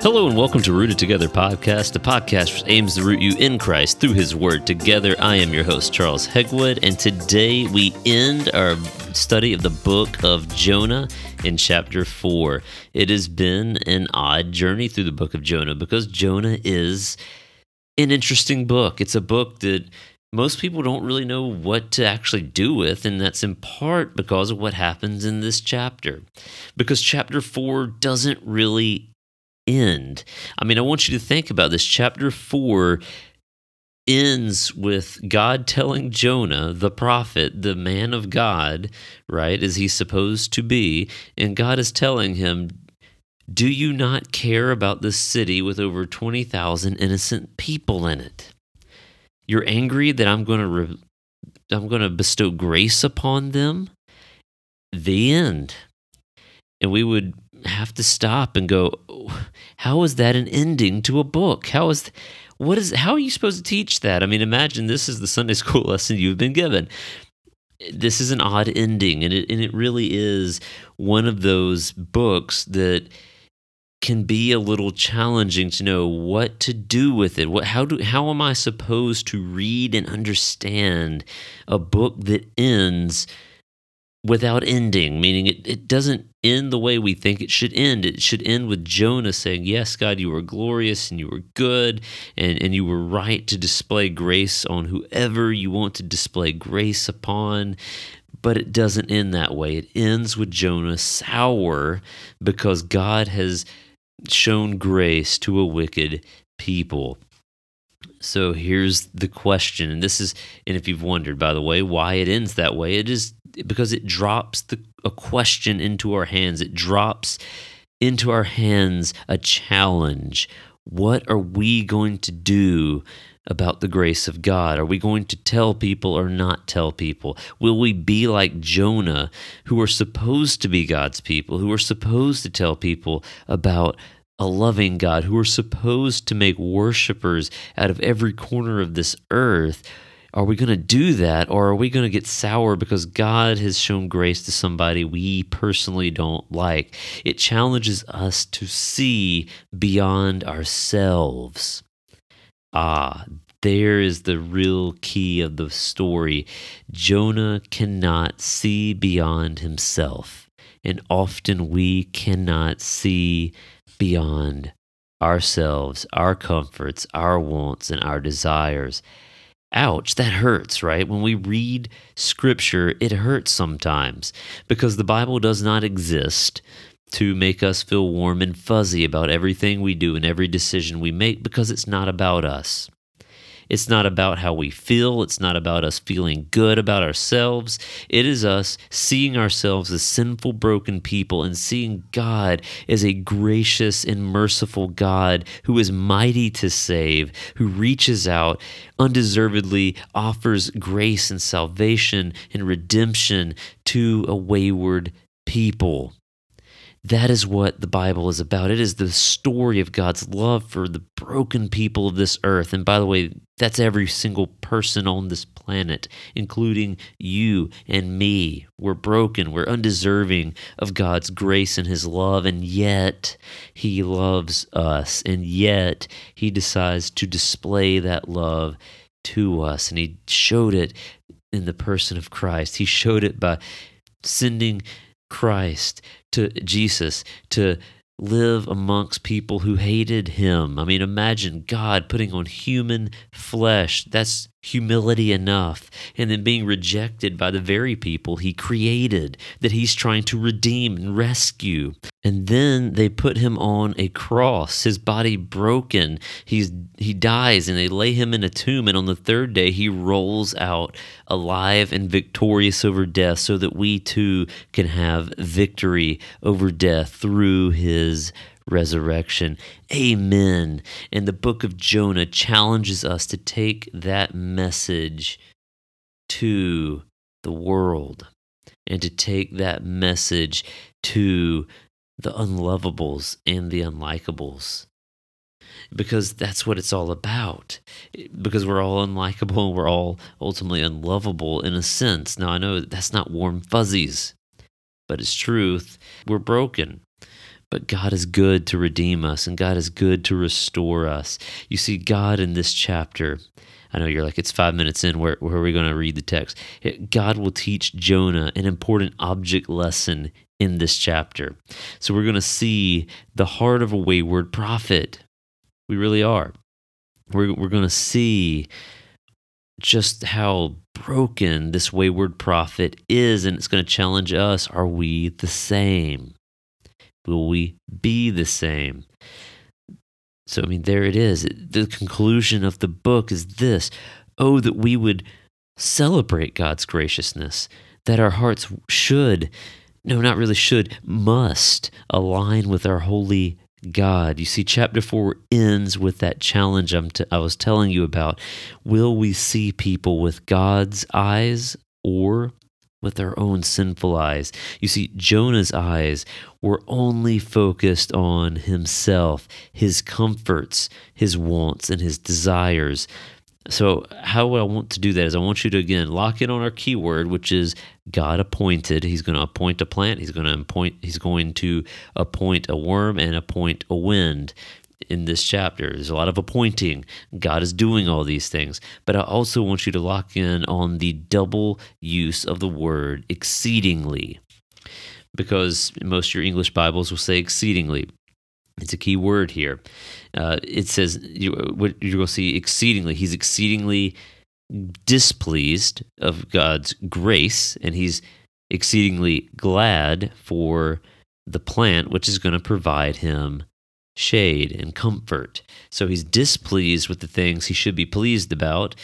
Hello and welcome to Rooted Together podcast, a podcast which aims to root you in Christ through His Word together. I am your host, Charles Hegwood, and today we end our study of the book of Jonah in chapter 4. It has been an odd journey through the book of Jonah because Jonah is an interesting book. It's a book that most people don't really know what to actually do with, and that's in part because of what happens in this chapter. Because chapter 4 doesn't really end. I mean, I want you to think about this. Chapter 4 ends with God telling Jonah, the prophet, the man of God, right, as he's supposed to be, and God is telling him, Do you not care about this city with over 20,000 innocent people in it? You're angry that I'm going to re- I'm going to bestow grace upon them. The end. And we would have to stop and go, how is that an ending to a book? How is what is how are you supposed to teach that? I mean, imagine this is the Sunday school lesson you've been given. This is an odd ending, and it and it really is one of those books that can be a little challenging to know what to do with it. What how do how am I supposed to read and understand a book that ends without ending, meaning it, it doesn't end the way we think it should end. It should end with Jonah saying, Yes, God, you were glorious and you were good and, and you were right to display grace on whoever you want to display grace upon. But it doesn't end that way. It ends with Jonah sour because God has shown grace to a wicked people. So here's the question, and this is, and if you've wondered, by the way, why it ends that way, it is because it drops the, a question into our hands. It drops into our hands a challenge. What are we going to do about the grace of God? Are we going to tell people or not tell people? Will we be like Jonah, who are supposed to be God's people, who are supposed to tell people about a loving God who are supposed to make worshipers out of every corner of this earth. Are we going to do that or are we going to get sour because God has shown grace to somebody we personally don't like? It challenges us to see beyond ourselves. Ah, there is the real key of the story. Jonah cannot see beyond himself, and often we cannot see beyond ourselves, our comforts, our wants, and our desires. Ouch, that hurts, right? When we read scripture, it hurts sometimes because the Bible does not exist to make us feel warm and fuzzy about everything we do and every decision we make because it's not about us. It's not about how we feel. It's not about us feeling good about ourselves. It is us seeing ourselves as sinful, broken people and seeing God as a gracious and merciful God who is mighty to save, who reaches out, undeservedly offers grace and salvation and redemption to a wayward people. That is what the Bible is about. It is the story of God's love for the broken people of this earth. And by the way, that's every single person on this planet, including you and me. We're broken. We're undeserving of God's grace and His love. And yet, He loves us. And yet, He decides to display that love to us. And He showed it in the person of Christ. He showed it by sending Christ, to Jesus, to live amongst people who hated him. I mean, imagine God putting on human flesh. That's humility enough. And then being rejected by the very people he created, that he's trying to redeem and rescue. And then they put him on a cross, his body broken. He's he dies and they lay him in a tomb and on the third day he rolls out alive and victorious over death so that we too can have victory over death through his resurrection. Amen. And the book of Jonah challenges us to take that message to the world and to take that message to the unlovables and the unlikables. Because that's what it's all about. Because we're all unlikable and we're all ultimately unlovable in a sense. Now, I know that's not warm fuzzies, but it's truth. We're broken. But God is good to redeem us and God is good to restore us. You see, God in this chapter, I know you're like, it's five minutes in. Where, where are we going to read the text? God will teach Jonah an important object lesson in this chapter. So we're going to see the heart of a wayward prophet. We really are. We're, we're going to see just how broken this wayward prophet is, and it's going to challenge us. Are we the same? Will we be the same? So, I mean, there it is. The conclusion of the book is this Oh, that we would celebrate God's graciousness, that our hearts should, no, not really should, must align with our holy God. You see, chapter four ends with that challenge I'm t- I was telling you about. Will we see people with God's eyes or with our own sinful eyes? You see, Jonah's eyes were only focused on himself, his comforts, his wants, and his desires. So, how I want to do that is I want you to again lock in on our keyword, which is God appointed. He's going to appoint a plant. He's going to appoint. He's going to appoint a worm and appoint a wind. In this chapter, there's a lot of appointing. God is doing all these things, but I also want you to lock in on the double use of the word exceedingly, because most of your English Bibles will say exceedingly. It's a key word here. Uh, it says you, what you're going to see exceedingly. He's exceedingly displeased of God's grace, and he's exceedingly glad for the plant, which is going to provide him shade and comfort. So he's displeased with the things he should be pleased about,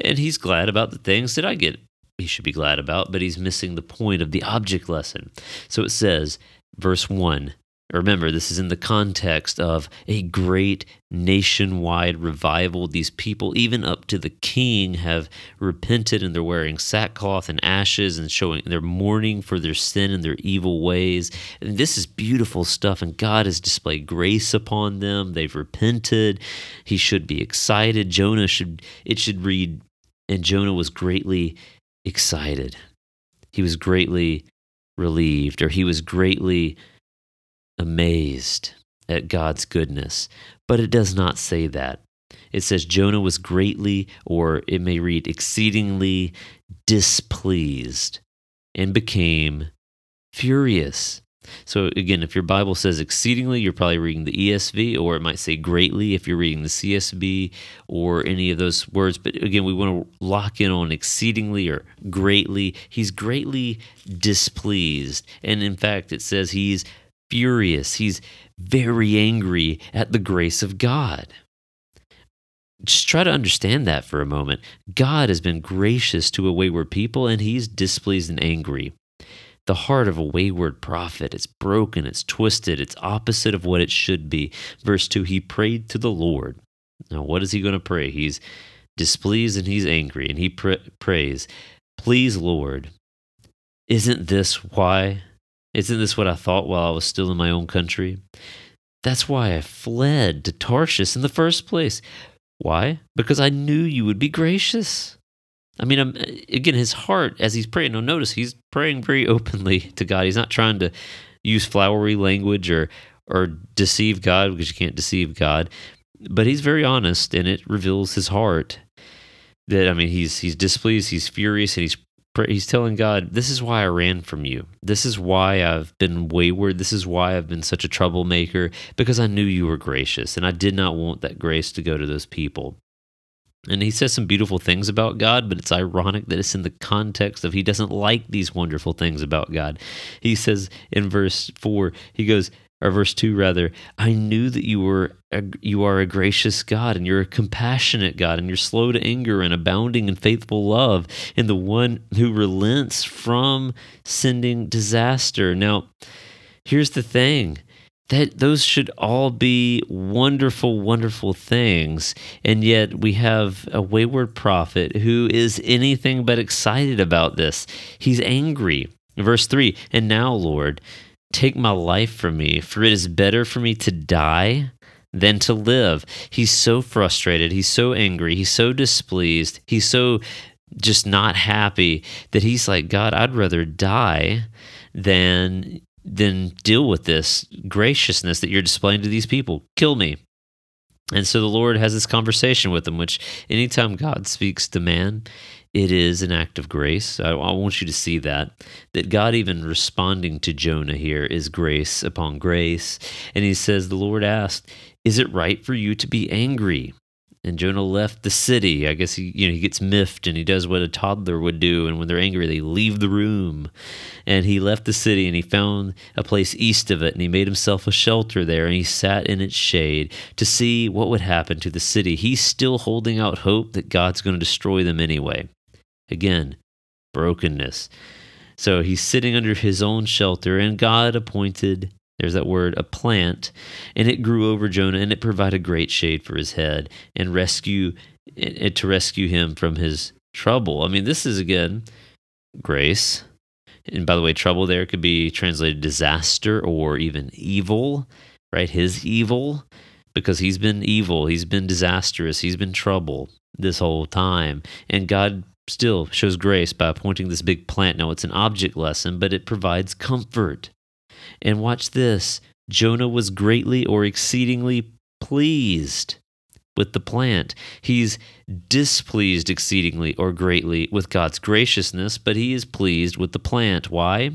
and he's glad about the things that I get he should be glad about, but he's missing the point of the object lesson. So it says, verse 1 Remember, this is in the context of a great nationwide revival. These people, even up to the king, have repented and they're wearing sackcloth and ashes and showing they're mourning for their sin and their evil ways. And this is beautiful stuff, and God has displayed grace upon them. They've repented. He should be excited. Jonah should, it should read, and Jonah was greatly excited. He was greatly relieved, or he was greatly amazed at God's goodness. But it does not say that. It says Jonah was greatly, or it may read exceedingly displeased and became furious. So, again, if your Bible says exceedingly, you're probably reading the ESV, or it might say greatly if you're reading the CSB or any of those words. But again, we want to lock in on exceedingly or greatly. He's greatly displeased. And in fact, it says he's furious. He's very angry at the grace of God. Just try to understand that for a moment. God has been gracious to a wayward people, and he's displeased and angry. The heart of a wayward prophet, it's broken, it's twisted, it's opposite of what it should be. Verse 2 He prayed to the Lord. Now, what is he going to pray? He's displeased and he's angry, and he pr- prays, Please, Lord, isn't this why isn't this what I thought while I was still in my own country? That's why I fled to Tarshish in the first place. Why? Because I knew you would be gracious. I mean, I'm, again, his heart as he's praying. Now, notice he's praying very openly to God. He's not trying to use flowery language or or deceive God because you can't deceive God. But he's very honest, and it reveals his heart. That I mean, he's he's displeased, he's furious, and he's he's telling God, "This is why I ran from you. This is why I've been wayward. This is why I've been such a troublemaker because I knew you were gracious and I did not want that grace to go to those people." And he says some beautiful things about God, but it's ironic that it's in the context of he doesn't like these wonderful things about God. He says in verse 4, he goes, or verse 2 rather i knew that you were a, you are a gracious god and you're a compassionate god and you're slow to anger and abounding in faithful love and the one who relents from sending disaster. Now here's the thing that those should all be wonderful wonderful things and yet we have a wayward prophet who is anything but excited about this. He's angry. Verse 3 and now lord Take my life from me, for it is better for me to die than to live. He's so frustrated. He's so angry. He's so displeased. He's so just not happy that he's like, God, I'd rather die than then deal with this graciousness that you're displaying to these people. Kill me. And so the Lord has this conversation with him, which anytime God speaks to man, it is an act of grace. I, I, want you to see that. That God, even responding to Jonah here, is grace upon grace. And he says, The Lord asked, Is it right for you to be angry? and Jonah left the city. I guess he, you know, he gets miffed and he does what a toddler would do. And when they're angry, they leave the room. And he left the city and he found a place east of it and he made himself a shelter there and he sat in its shade to see what would happen to the city. He's still holding out hope that God's going to destroy them anyway. Again, brokenness. So he's sitting under his own shelter and God appointed there's that word, a plant, and it grew over Jonah, and it provided great shade for his head and rescue to rescue him from his trouble. I mean, this is again grace. And by the way, trouble there could be translated disaster or even evil, right? His evil, because he's been evil, he's been disastrous, he's been trouble this whole time. And God still shows grace by appointing this big plant. Now, it's an object lesson, but it provides comfort. And watch this Jonah was greatly or exceedingly pleased with the plant. He's displeased exceedingly or greatly with God's graciousness, but he is pleased with the plant. Why?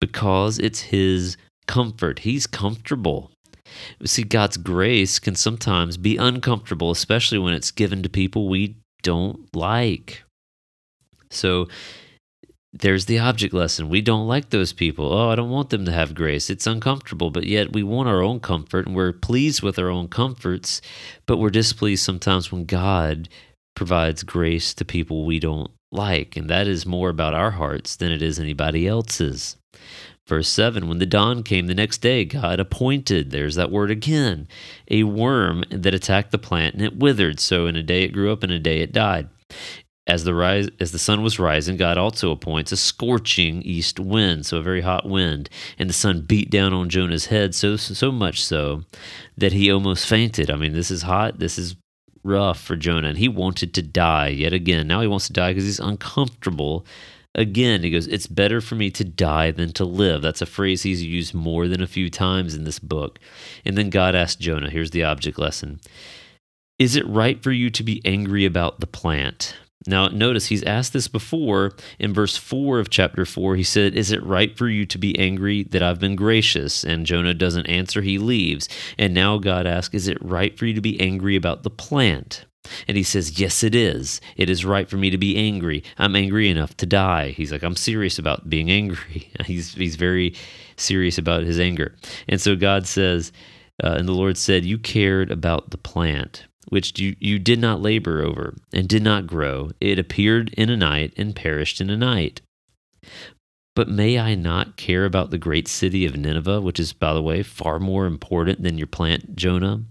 Because it's his comfort. He's comfortable. See, God's grace can sometimes be uncomfortable, especially when it's given to people we don't like. So, there's the object lesson. We don't like those people. Oh, I don't want them to have grace. It's uncomfortable, but yet we want our own comfort and we're pleased with our own comforts, but we're displeased sometimes when God provides grace to people we don't like. And that is more about our hearts than it is anybody else's. Verse 7 When the dawn came the next day, God appointed, there's that word again, a worm that attacked the plant and it withered. So in a day it grew up, and in a day it died. As the rise, as the sun was rising, God also appoints a scorching east wind, so a very hot wind, and the sun beat down on Jonah's head so so much so that he almost fainted. I mean, this is hot. This is rough for Jonah, and he wanted to die yet again. Now he wants to die because he's uncomfortable. Again, he goes, It's better for me to die than to live. That's a phrase he's used more than a few times in this book. And then God asked Jonah, here's the object lesson Is it right for you to be angry about the plant? Now, notice he's asked this before in verse 4 of chapter 4. He said, Is it right for you to be angry that I've been gracious? And Jonah doesn't answer, he leaves. And now God asks, Is it right for you to be angry about the plant? And he says, Yes, it is. It is right for me to be angry. I'm angry enough to die. He's like, I'm serious about being angry. He's, he's very serious about his anger. And so God says, uh, and the Lord said, You cared about the plant which you, you did not labor over, and did not grow. It appeared in a night, and perished in a night. But may I not care about the great city of Nineveh, which is, by the way, far more important than your plant, Jonah,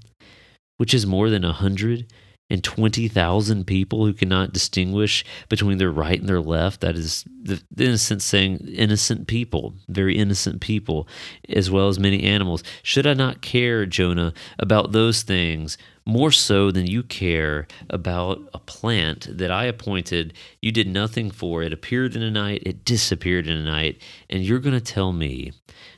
which is more than a hundred and twenty thousand people who cannot distinguish between their right and their left? That is the, innocent saying, innocent people, very innocent people, as well as many animals. Should I not care, Jonah, about those things more so than you care about a plant that I appointed. You did nothing for. It appeared in a night, it disappeared in a night. And you're going to tell me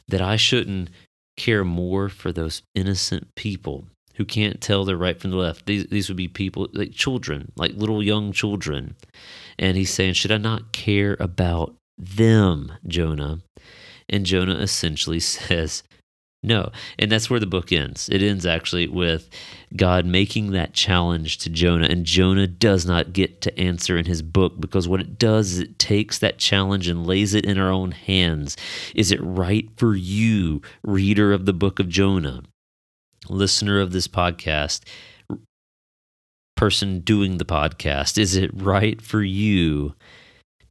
that I shouldn't care more for those innocent people who can't tell their right from the left. These, these would be people like children, like little young children. And he's saying, Should I not care about them, Jonah? And Jonah essentially says, no. And that's where the book ends. It ends actually with God making that challenge to Jonah, and Jonah does not get to answer in his book because what it does is it takes that challenge and lays it in our own hands. Is it right for you, reader of the book of Jonah, listener of this podcast? Person doing the podcast, is it right for you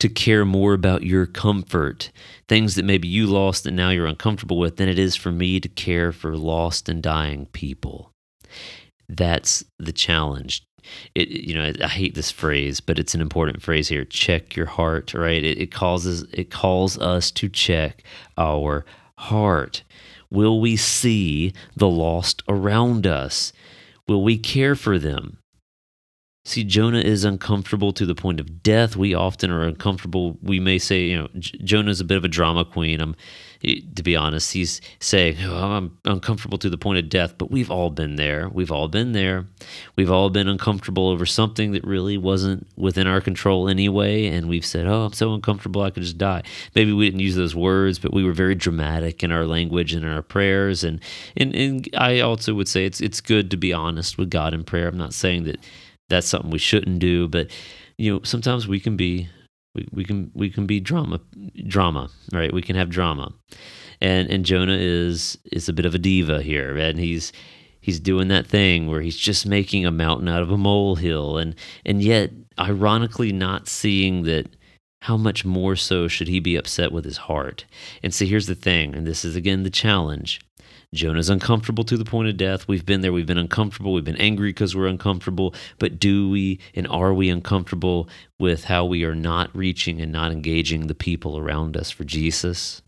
to care more about your comfort, things that maybe you lost and now you're uncomfortable with, than it is for me to care for lost and dying people. That's the challenge. It, you know, I hate this phrase, but it's an important phrase here. Check your heart, right? It, it causes it calls us to check our heart. Will we see the lost around us? Will we care for them? See, Jonah is uncomfortable to the point of death. We often are uncomfortable. We may say, you know, J- Jonah's a bit of a drama queen. I'm, to be honest, he's saying, oh, I'm uncomfortable to the point of death, but we've all been there. We've all been there. We've all been uncomfortable over something that really wasn't within our control anyway. And we've said, oh, I'm so uncomfortable, I could just die. Maybe we didn't use those words, but we were very dramatic in our language and in our prayers. And, and, and I also would say it's, it's good to be honest with God in prayer. I'm not saying that that's something we shouldn't do. But you know, sometimes we can be we, we can we can be drama drama, right? We can have drama. And and Jonah is is a bit of a diva here, and he's he's doing that thing where he's just making a mountain out of a molehill and and yet ironically not seeing that how much more so should he be upset with his heart? And see, here's the thing, and this is again the challenge. Jonah's uncomfortable to the point of death. We've been there. We've been uncomfortable. We've been angry because we're uncomfortable. But do we and are we uncomfortable with how we are not reaching and not engaging the people around us for Jesus?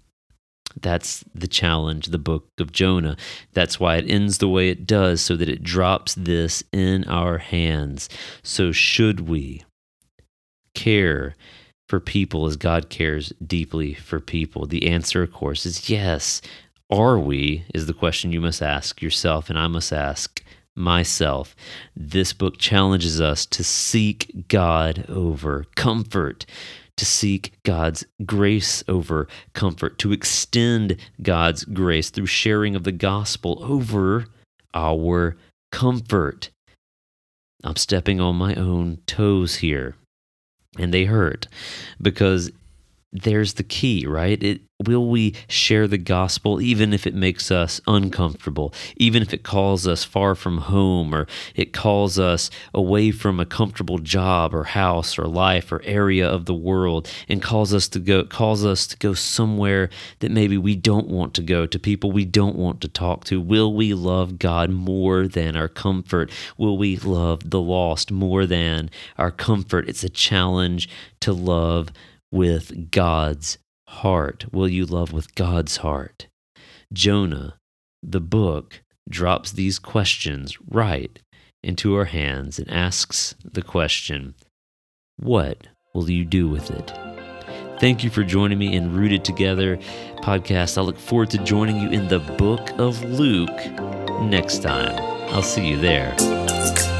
That's the challenge, the book of Jonah. That's why it ends the way it does, so that it drops this in our hands. So, should we care for people as God cares deeply for people? The answer, of course, is yes. Are we, is the question you must ask yourself, and I must ask myself. This book challenges us to seek God over comfort, to seek God's grace over comfort, to extend God's grace through sharing of the gospel over our comfort. I'm stepping on my own toes here, and they hurt because there's the key, right? It, will we share the gospel even if it makes us uncomfortable, even if it calls us far from home or it calls us away from a comfortable job or house or life or area of the world and calls us to go calls us to go somewhere that maybe we don't want to go to people we don't want to talk to? Will we love God more than our comfort? Will we love the lost more than our comfort? It's a challenge to love with God's heart? Will you love with God's heart? Jonah, the book, drops these questions right into our hands and asks the question What will you do with it? Thank you for joining me in Rooted Together podcast. I look forward to joining you in the book of Luke next time. I'll see you there.